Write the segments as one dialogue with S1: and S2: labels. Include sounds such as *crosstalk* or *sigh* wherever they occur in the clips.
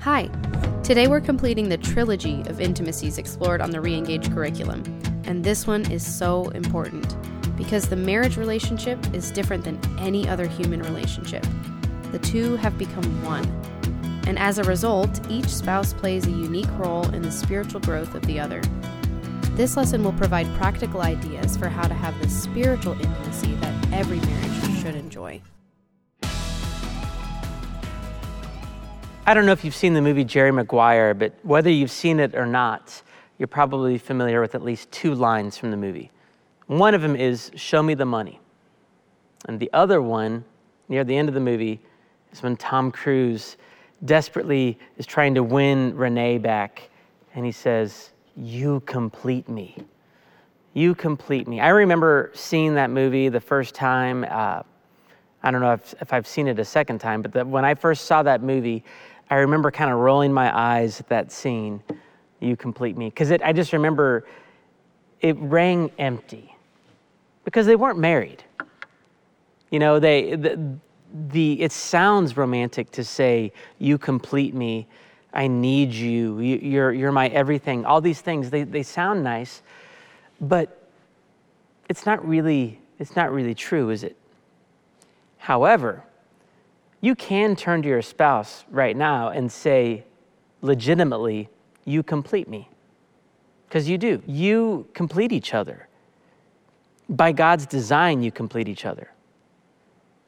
S1: Hi. Today we're completing the trilogy of intimacies explored on the Reengage curriculum, and this one is so important because the marriage relationship is different than any other human relationship. The two have become one. And as a result, each spouse plays a unique role in the spiritual growth of the other. This lesson will provide practical ideas for how to have the spiritual intimacy that every marriage should enjoy.
S2: I don't know if you've seen the movie Jerry Maguire, but whether you've seen it or not, you're probably familiar with at least two lines from the movie. One of them is, Show me the money. And the other one, near the end of the movie, is when Tom Cruise desperately is trying to win Renee back. And he says, You complete me. You complete me. I remember seeing that movie the first time. Uh, I don't know if, if, I've seen it a second time, but the, when I first saw that movie, I remember kind of rolling my eyes at that scene, You complete me. Because I just remember it rang empty because they weren't married. You know, they, the, the, it sounds romantic to say, You complete me. I need you. you you're, you're my everything. All these things, they, they sound nice, but it's not really, it's not really true, is it? However, you can turn to your spouse right now and say, legitimately, you complete me. Because you do. You complete each other by God's design, you complete each other.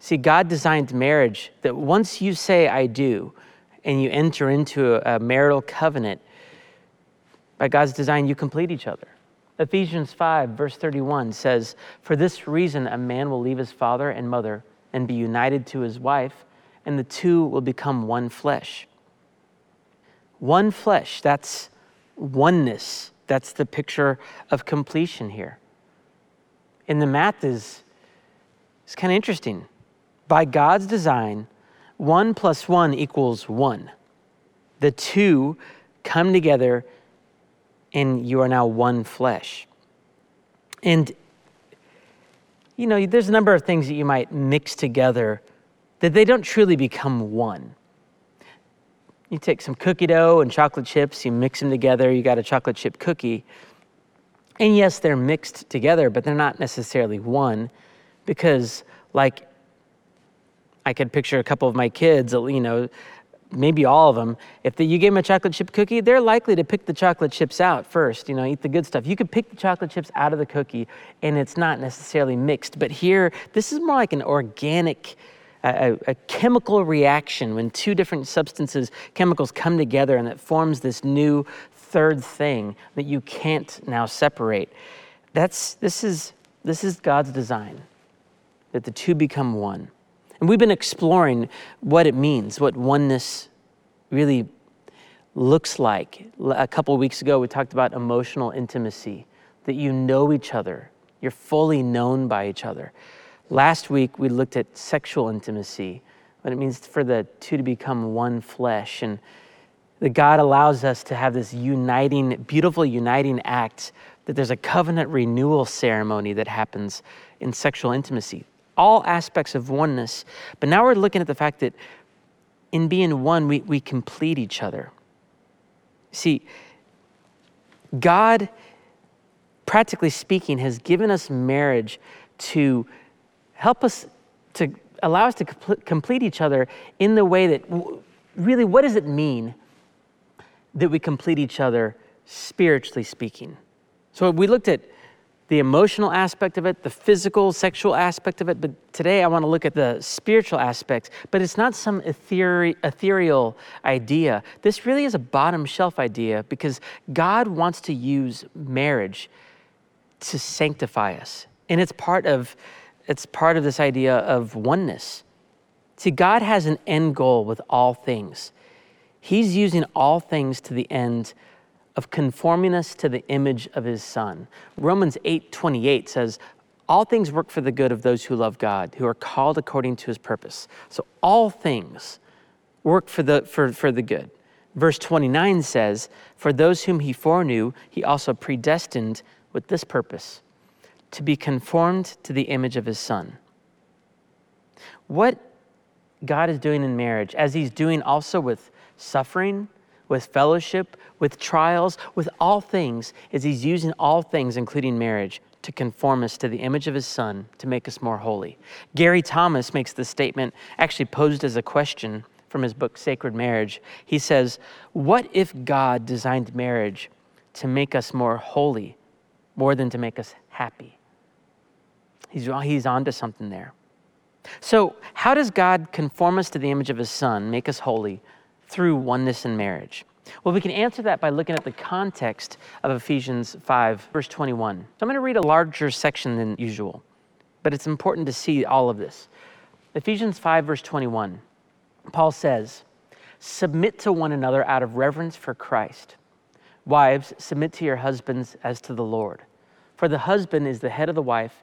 S2: See, God designed marriage that once you say, I do, and you enter into a, a marital covenant, by God's design, you complete each other. Ephesians 5, verse 31 says, For this reason, a man will leave his father and mother and be united to his wife, and the two will become one flesh. One flesh, that's oneness. That's the picture of completion here. And the math is, is kind of interesting. By God's design, one plus one equals one. The two come together and you are now one flesh. And, you know, there's a number of things that you might mix together that they don't truly become one. You take some cookie dough and chocolate chips, you mix them together, you got a chocolate chip cookie. And yes, they're mixed together, but they're not necessarily one because, like, I could picture a couple of my kids, uh, you know, maybe all of them. If the, you gave them a chocolate chip cookie, they're likely to pick the chocolate chips out first, you know, eat the good stuff. You could pick the chocolate chips out of the cookie and it's not necessarily mixed. But here, this is more like an organic, a, a, chemical reaction when two different substances, chemicals come together and it forms this new third thing that you can't now separate. That's, this, is, this is God's design, that the two become one. And we've been exploring what it means, what oneness really looks like. A couple weeks ago, we talked about emotional intimacy, that you know each other, you're fully known by each other. Last week, we looked at sexual intimacy, what it means for the two to become one flesh. And that God allows us to have this uniting, beautiful uniting act, that there's a covenant renewal ceremony that happens in sexual intimacy. All aspects of oneness. But now we're looking at the fact that in being one, we, we complete each other. See, God, practically speaking, has given us marriage to help us, to allow us to complete each other in the way that really, what does it mean that we complete each other spiritually speaking. So we looked at the emotional aspect of it, the physical, sexual aspect of it, but today I want to look at the spiritual aspect. But it's not some ethereal idea. This really is a bottom shelf idea because God wants to use marriage to sanctify us. And it's part of it's part of this idea of oneness. See, God has an end goal with all things. He's using all things to the end of conforming us to the image of his son. Romans 8:28 says, "All things work for the good of those who love God, who are called according to his purpose." So all things work for the for, for the good. Verse 29 says, "For those whom he foreknew, he also predestined with this purpose, to be conformed to the image of his son." What God is doing in marriage, as he's doing also with suffering, with fellowship, with trials, with all things, is He's using all things, including marriage, to conform us to the image of His Son, to make us more holy. Gary Thomas makes this statement, actually posed as a question from his book, Sacred Marriage. He says, What if God designed marriage to make us more holy more than to make us happy? He's, he's on to something there. So, how does God conform us to the image of His Son, make us holy through oneness in marriage? Well, we can answer that by looking at the context of Ephesians 5, verse 21. So, I'm going to read a larger section than usual, but it's important to see all of this. Ephesians 5, verse 21, Paul says, Submit to one another out of reverence for Christ. Wives, submit to your husbands as to the Lord. For the husband is the head of the wife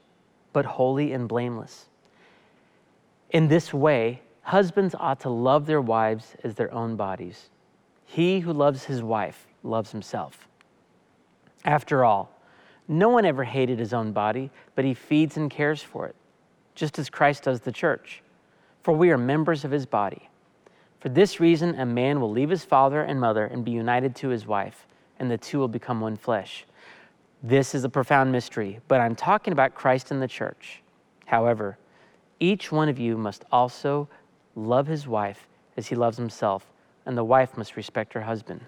S2: but holy and blameless. In this way, husbands ought to love their wives as their own bodies. He who loves his wife loves himself. After all, no one ever hated his own body, but he feeds and cares for it, just as Christ does the church. For we are members of his body. For this reason, a man will leave his father and mother and be united to his wife, and the two will become one flesh. This is a profound mystery, but I'm talking about Christ and the church. However, each one of you must also love his wife as he loves himself, and the wife must respect her husband.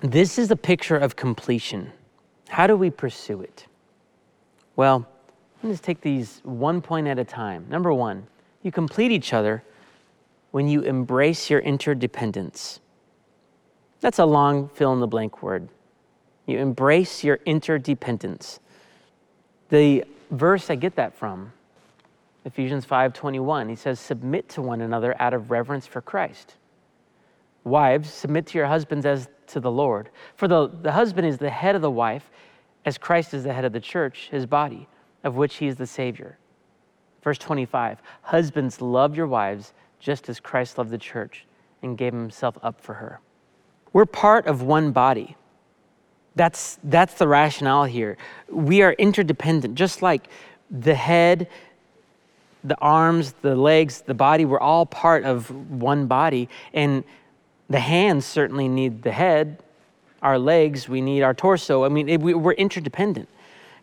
S2: This is a picture of completion. How do we pursue it? Well, let's take these one point at a time. Number one, you complete each other when you embrace your interdependence. That's a long fill in the blank word. You embrace your interdependence. The verse I get that from, Ephesians 5:21, he says, "Submit to one another out of reverence for Christ." Wives, submit to your husbands as to the Lord. For the, the husband is the head of the wife, as Christ is the head of the church, his body, of which he is the Savior. Verse 25 Husbands, love your wives just as Christ loved the church and gave himself up for her. We're part of one body. That's, that's the rationale here. We are interdependent, just like the head, the arms, the legs, the body, we're all part of one body. And the hands certainly need the head, our legs, we need our torso. I mean, it, we, we're interdependent.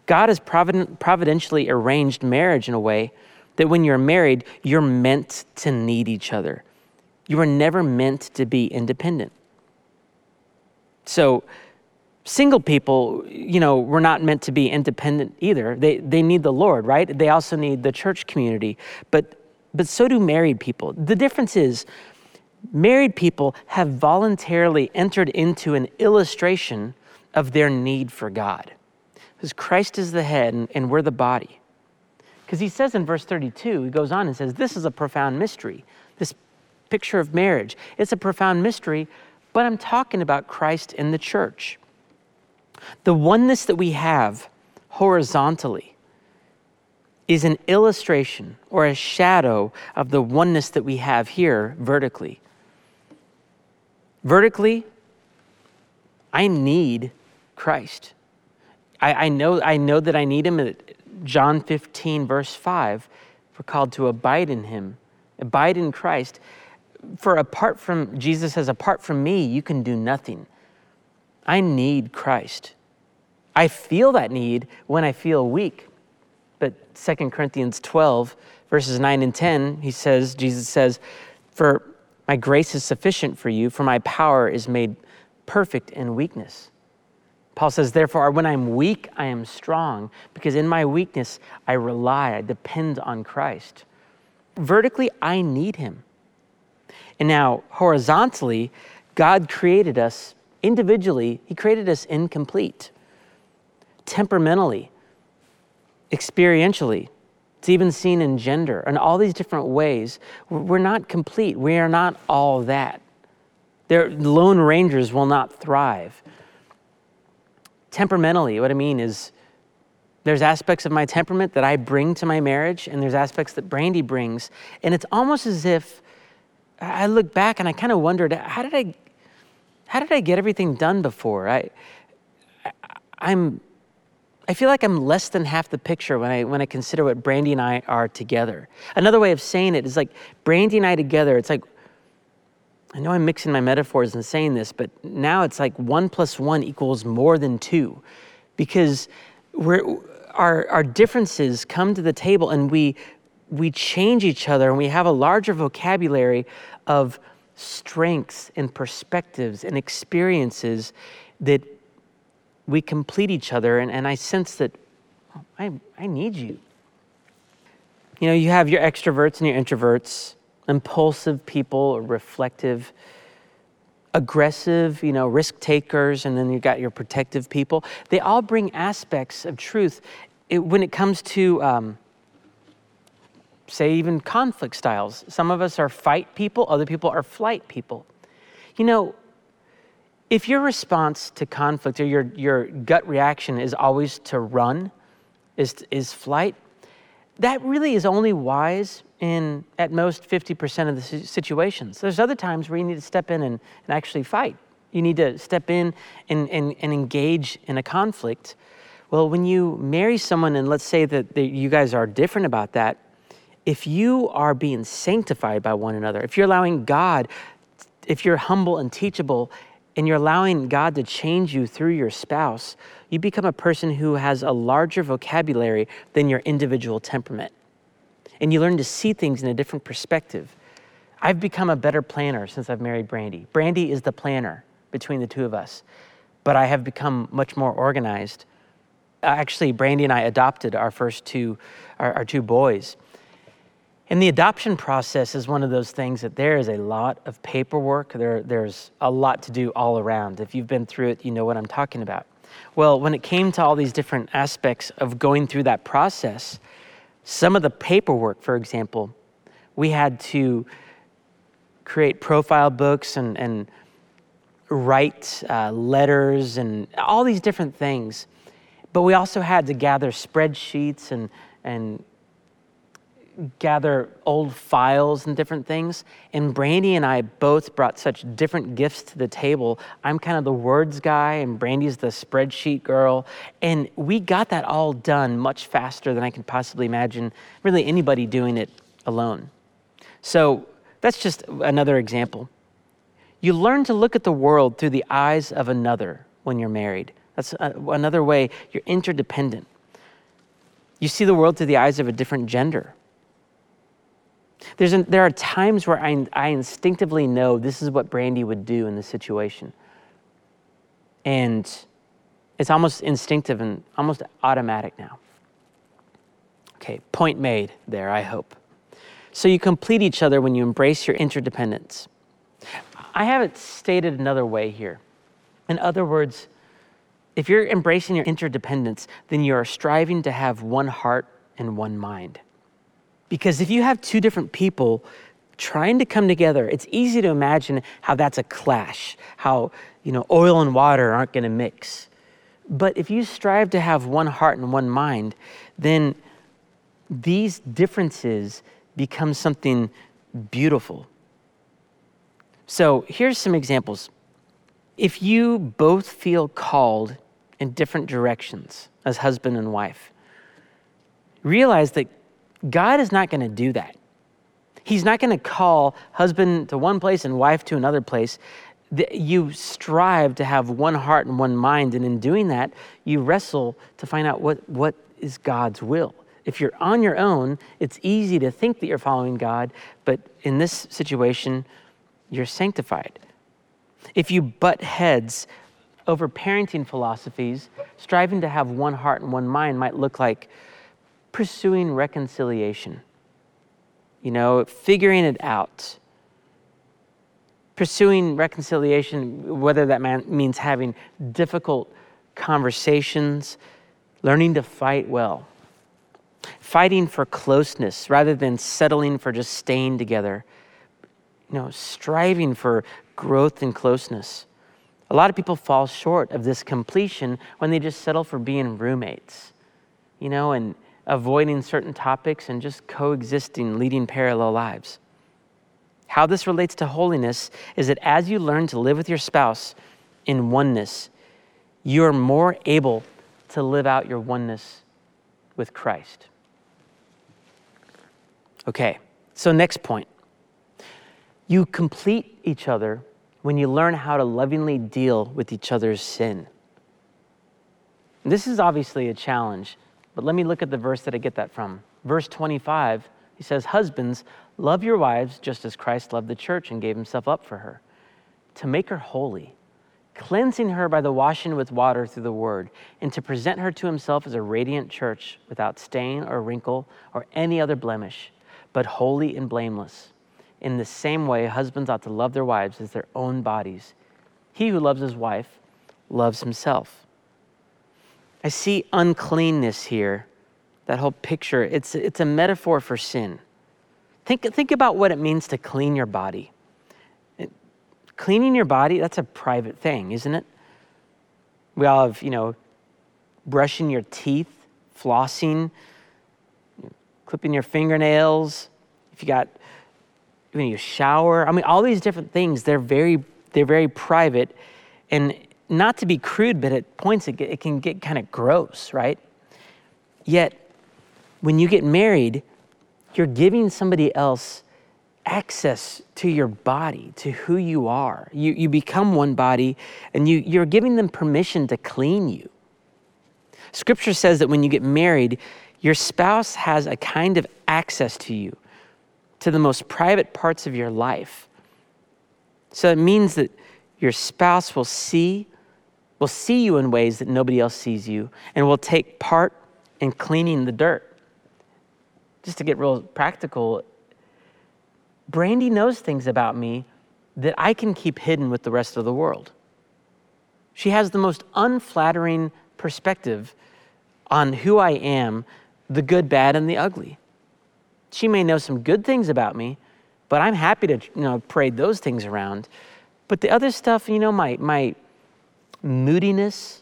S2: God has provident, providentially arranged marriage in a way that when you're married, you're meant to need each other. You were never meant to be independent. So, single people, you know, were not meant to be independent either. They, they need the Lord, right? They also need the church community. But, but so do married people. The difference is, married people have voluntarily entered into an illustration of their need for God. Because Christ is the head and, and we're the body. Because he says in verse 32, he goes on and says, This is a profound mystery, this picture of marriage. It's a profound mystery, but I'm talking about Christ in the church. The oneness that we have horizontally is an illustration or a shadow of the oneness that we have here vertically. Vertically, I need Christ. I, I, know, I know that I need him. Uh, John 15, verse 5, we're called to abide in him, abide in Christ. For apart from, Jesus says, apart from me, you can do nothing. I need Christ. I feel that need when I feel weak. But 2 Corinthians 12, verses 9 and 10, he says, Jesus says, For my grace is sufficient for you, for my power is made perfect in weakness. Paul says, Therefore, when I'm weak, I am strong, because in my weakness, I rely, I depend on Christ. Vertically, I need him. And now, horizontally, God created us individually, He created us incomplete, temperamentally, experientially, It's even seen in gender and all these different ways. We're not complete. We are not all that. Their lone rangers will not thrive. Temperamentally, what I mean is there's aspects of my temperament that I bring to my marriage, and there's aspects that Brandy brings. And it's almost as if I look back and I kind of wondered, how did I, how did I get everything done before? I, I I'm, I feel like I'm less than half the picture when I when I consider what Brandy and I are together. Another way of saying it is like Brandy and I together. It's like I know I'm mixing my metaphors and saying this, but now it's like one plus one equals more than two, because we're our, our differences come to the table and we, we change each other and we have a larger vocabulary of strengths and perspectives and experiences that we complete each other. And, and I sense that oh, I, I need you. You know, you have your extroverts and your introverts, impulsive people, reflective aggressive, you know, risk takers, and then you've got your protective people. They all bring aspects of truth it, when it comes to, um, say, even conflict styles. Some of us are fight people, other people are flight people. You know, if your response to conflict or your, your gut reaction is always to run, is, is flight, that really is only wise in at most 50% of the situations. There's other times where you need to step in and, and actually fight. You need to step in and, and, and engage in a conflict. Well, when you marry someone, and let's say that you guys are different about that, if you are being sanctified by one another, if you're allowing God, if you're humble and teachable, and you're allowing God to change you through your spouse, you become a person who has a larger vocabulary than your individual temperament and you learn to see things in a different perspective. I've become a better planner since I've married Brandy. Brandy is the planner between the two of us, but I have become much more organized. Actually, Brandy and I adopted our first two, our, our two boys. And the adoption process is one of those things that there is a lot of paperwork. There, there's a lot to do all around. If you've been through it, you know what I'm talking about. Well, when it came to all these different aspects of going through that process, some of the paperwork, for example, we had to create profile books and, and write uh, letters and all these different things. But we also had to gather spreadsheets and, and gather old files and different things. And Brandy and I both brought such different gifts to the table. I'm kind of the words guy, and Brandy's the spreadsheet girl. And we got that all done much faster than I can possibly imagine really anybody doing it alone. So that's just another example. You learn to look at the world through the eyes of another when you're married. That's another way you're interdependent. You see the world through the eyes of a different gender an, there are times where I, I instinctively know this is what Brandy would do in this situation. And it's almost instinctive and almost automatic now. Okay, point made there, I hope. So you complete each other when you embrace your interdependence. I have it stated another way here. In other words, if you're embracing your interdependence, then you are striving to have one heart and one mind. Because if you have two different people trying to come together, it's easy to imagine how that's a clash, how, you know, oil and water aren't going to mix. But if you strive to have one heart and one mind, then these differences become something beautiful. So here's some examples. If you both feel called in different directions as husband and wife, realize that God is not going to do that. He's not going to call husband to one place and wife to another place. You strive to have one heart and one mind, and in doing that, you wrestle to find out what, what is God's will. If you're on your own, it's easy to think that you're following God, but in this situation, you're sanctified. If you butt heads over parenting philosophies, striving to have one heart and one mind might look like pursuing reconciliation, you know, figuring it out. Pursuing reconciliation, whether that man, means having difficult conversations, learning to fight well. fighting for closeness rather than settling for just staying together, you know, striving for growth and closeness. A lot of people fall short of this completion when they just settle for being roommates, you know, and avoiding certain topics and just coexisting, leading parallel lives. How this relates to holiness is that as you learn to live with your spouse in oneness, you are more able to live out your oneness with Christ. Okay, so next point. You complete each other when you learn how to lovingly deal with each other's sin. This is obviously a challenge, but let me look at the verse that I get that from. Verse 25, he says, Husbands, love your wives just as Christ loved the church and gave himself up for her, to make her holy, cleansing her by the washing with water through the word, and to present her to himself as a radiant church without stain or wrinkle or any other blemish, but holy and blameless. In the same way, husbands ought to love their wives as their own bodies. He who loves his wife loves himself. I see uncleanness here, that whole picture. It's, it's a metaphor for sin. Think, think about what it means to clean your body. It, cleaning your body, that's a private thing, isn't it? We all have, you know, brushing your teeth, flossing, clipping your fingernails. If you got when you shower. I mean, all these different things, they're very, they're very private. And not to be crude, but at points it, it can get kind of gross, right? Yet, when you get married, you're giving somebody else access to your body, to who you are. You, you become one body, and you, you're giving them permission to clean you. Scripture says that when you get married, your spouse has a kind of access to you to the most private parts of your life. So it means that your spouse will see will see you in ways that nobody else sees you and will take part in cleaning the dirt. Just to get real practical, Brandy knows things about me that I can keep hidden with the rest of the world. She has the most unflattering perspective on who I am, the good, bad, and the ugly she may know some good things about me, but I'm happy to, you know, parade those things around. But the other stuff, you know, my, my moodiness,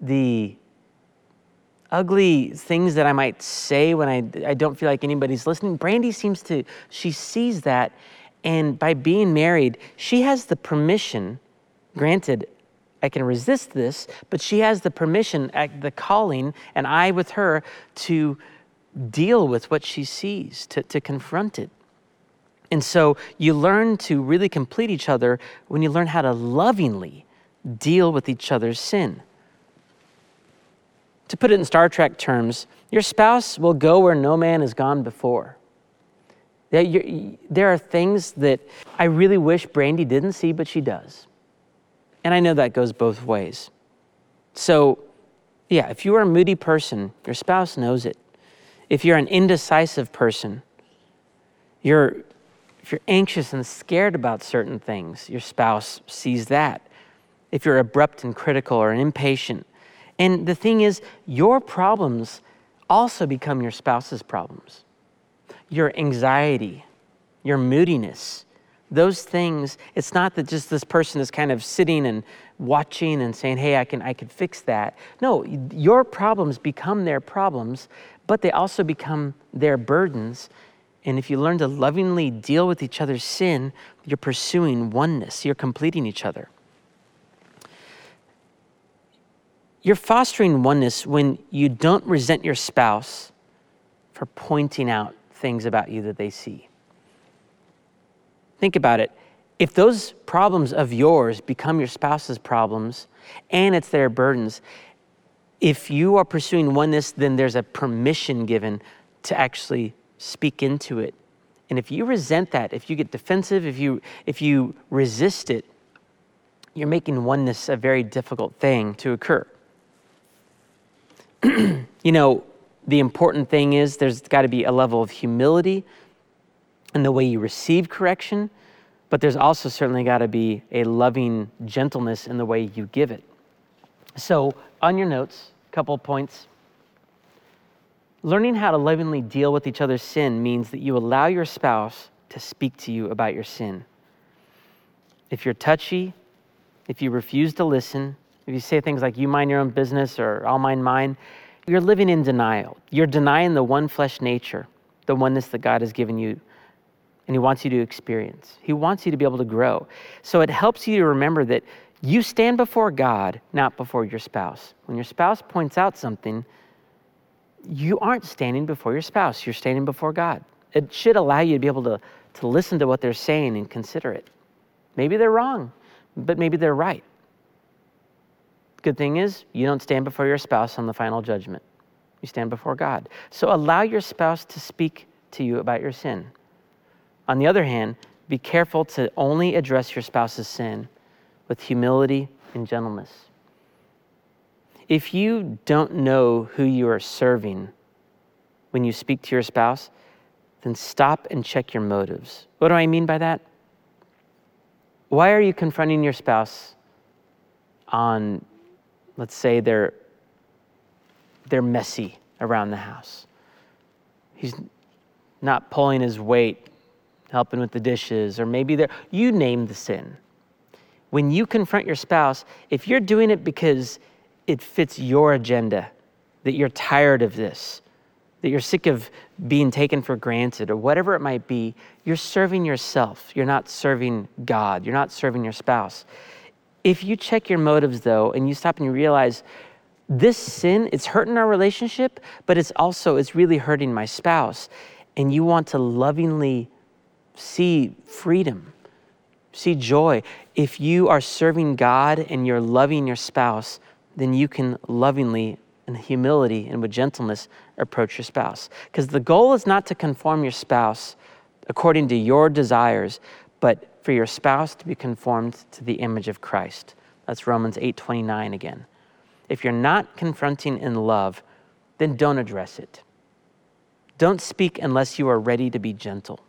S2: the ugly things that I might say when I, I don't feel like anybody's listening, Brandy seems to, she sees that. And by being married, she has the permission, granted, I can resist this, but she has the permission, uh, the calling, and I with her to deal with what she sees, to, to confront it. And so you learn to really complete each other when you learn how to lovingly deal with each other's sin. To put it in Star Trek terms, your spouse will go where no man has gone before. There are things that I really wish Brandy didn't see, but she does. And I know that goes both ways. So, yeah, if you are a moody person, your spouse knows it. If you're an indecisive person, you're, if you're anxious and scared about certain things, your spouse sees that. If you're abrupt and critical or impatient. And the thing is, your problems also become your spouse's problems. Your anxiety, your moodiness, those things, it's not that just this person is kind of sitting and watching and saying, hey, I can, I can fix that. No, your problems become their problems but they also become their burdens. And if you learn to lovingly deal with each other's sin, you're pursuing oneness, you're completing each other. You're fostering oneness when you don't resent your spouse for pointing out things about you that they see. Think about it. If those problems of yours become your spouse's problems and it's their burdens, if you are pursuing oneness, then there's a permission given to actually speak into it. And if you resent that, if you get defensive, if you if you resist it, you're making oneness a very difficult thing to occur. *clears throat* you know, the important thing is there's got to be a level of humility in the way you receive correction, but there's also certainly got to be a loving gentleness in the way you give it. So, on your notes, a couple points. Learning how to lovingly deal with each other's sin means that you allow your spouse to speak to you about your sin. If you're touchy, if you refuse to listen, if you say things like, you mind your own business or I'll mind mine, you're living in denial. You're denying the one flesh nature, the oneness that God has given you and He wants you to experience. He wants you to be able to grow. So it helps you to remember that you stand before God, not before your spouse. When your spouse points out something, you aren't standing before your spouse, you're standing before God. It should allow you to be able to, to listen to what they're saying and consider it. Maybe they're wrong, but maybe they're right. Good thing is, you don't stand before your spouse on the final judgment. You stand before God. So allow your spouse to speak to you about your sin. On the other hand, be careful to only address your spouse's sin with humility and gentleness. If you don't know who you are serving when you speak to your spouse, then stop and check your motives. What do I mean by that? Why are you confronting your spouse on, let's say, they're, they're messy around the house? He's not pulling his weight, helping with the dishes, or maybe they're, you name the sin when you confront your spouse, if you're doing it because it fits your agenda, that you're tired of this, that you're sick of being taken for granted, or whatever it might be, you're serving yourself. You're not serving God. You're not serving your spouse. If you check your motives, though, and you stop and you realize, this sin, it's hurting our relationship, but it's also, it's really hurting my spouse. And you want to lovingly see freedom see joy. If you are serving God and you're loving your spouse, then you can lovingly and humility and with gentleness approach your spouse. Because the goal is not to conform your spouse according to your desires, but for your spouse to be conformed to the image of Christ. That's Romans 8:29 again. If you're not confronting in love, then don't address it. Don't speak unless you are ready to be gentle.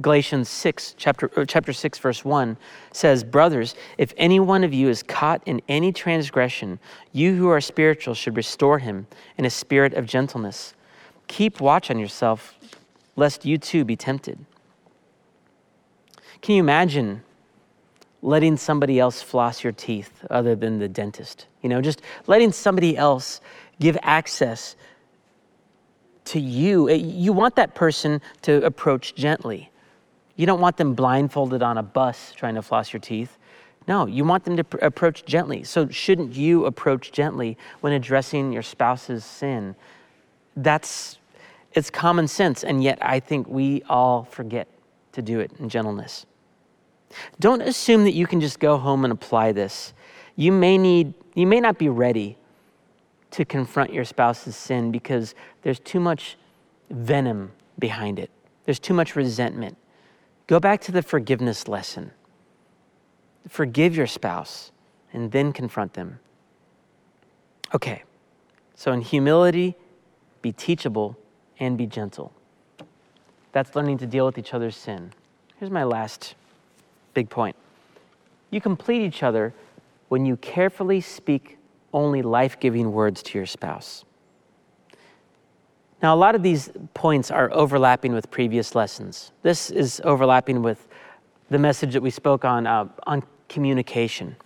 S2: Galatians 6, chapter, chapter 6, verse 1 says, Brothers, if any one of you is caught in any transgression, you who are spiritual should restore him in a spirit of gentleness. Keep watch on yourself, lest you too be tempted. Can you imagine letting somebody else floss your teeth other than the dentist? You know, just letting somebody else give access to you. Eh, you want that person to approach gently. You don't want them blindfolded on a bus trying to floss your teeth. No, you want them to pr- approach gently. So, shouldn't you approach gently when addressing your spouse's sin? That's it's common sense, and yet I think we all forget to do it in gentleness. Don't assume that you can just go home and apply this. You may need you may not be ready to confront your spouse's sin because there's too much venom behind it. There's too much resentment. Go back to the forgiveness lesson. Forgive your spouse and then confront them. Okay, so in humility, be teachable and be gentle. That's learning to deal with each other's sin. Here's my last big point you complete each other when you carefully speak only life giving words to your spouse. Now, a lot of these points are overlapping with previous lessons. This is overlapping with the message that we spoke on, uh, on communication.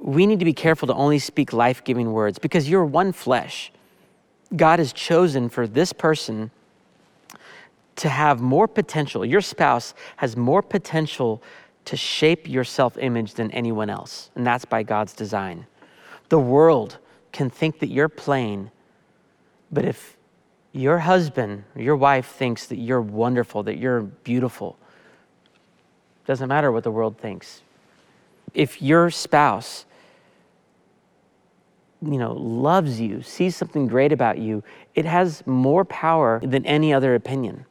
S2: We need to be careful to only speak life giving words because you're one flesh. God has chosen for this person to have more potential. Your spouse has more potential to shape your self image than anyone else, and that's by God's design. The world can think that you're plain but if your husband, your wife thinks that you're wonderful, that you're beautiful, doesn't matter what the world thinks. If your spouse you know loves you, sees something great about you, it has more power than any other opinion.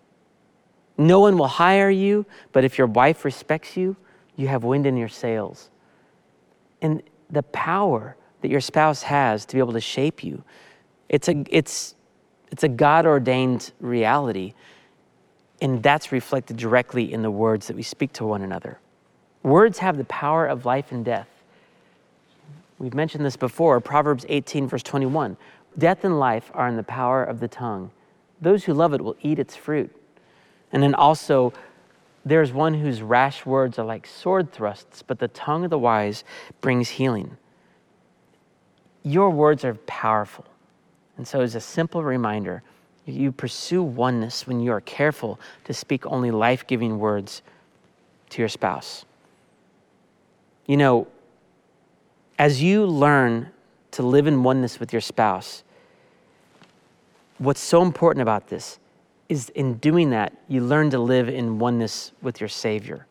S2: No one will hire you, but if your wife respects you, you have wind in your sails. And the power that your spouse has to be able to shape you it's a, it's, it's a God ordained reality, and that's reflected directly in the words that we speak to one another. Words have the power of life and death. We've mentioned this before Proverbs 18, verse 21. Death and life are in the power of the tongue. Those who love it will eat its fruit. And then also, there's one whose rash words are like sword thrusts, but the tongue of the wise brings healing. Your words are powerful. And so, as a simple reminder, you pursue oneness when you are careful to speak only life giving words to your spouse. You know, as you learn to live in oneness with your spouse, what's so important about this is in doing that, you learn to live in oneness with your Savior,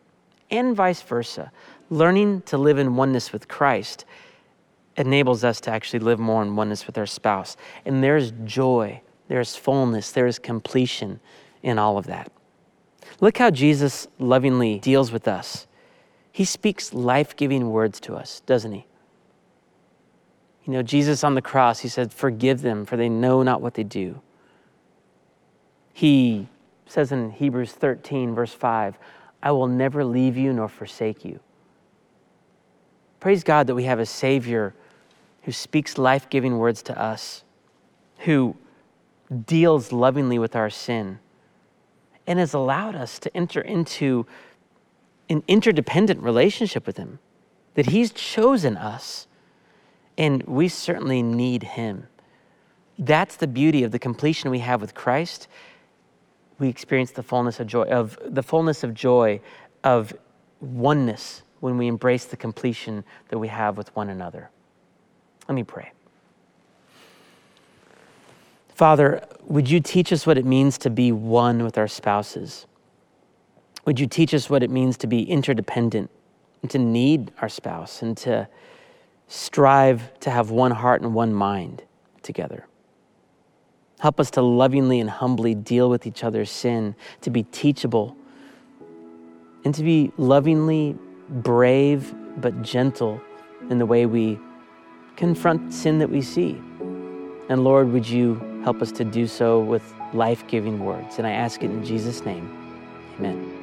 S2: and vice versa. Learning to live in oneness with Christ enables us to actually live more in oneness with our spouse. And there's joy, there's fullness, there's completion in all of that. Look how Jesus lovingly deals with us. He speaks life giving words to us, doesn't he? You know, Jesus on the cross, he said, Forgive them, for they know not what they do. He says in Hebrews 13, verse 5, I will never leave you nor forsake you. Praise God that we have a Savior who speaks life giving words to us, who deals lovingly with our sin, and has allowed us to enter into an interdependent relationship with Him, that He's chosen us, and we certainly need Him. That's the beauty of the completion we have with Christ we experience the fullness of joy of the fullness of joy of oneness when we embrace the completion that we have with one another. Let me pray. Father, would you teach us what it means to be one with our spouses? Would you teach us what it means to be interdependent and to need our spouse and to strive to have one heart and one mind together? Help us to lovingly and humbly deal with each other's sin, to be teachable, and to be lovingly brave but gentle in the way we confront sin that we see. And Lord, would you help us to do so with life giving words? And I ask it in Jesus' name. Amen.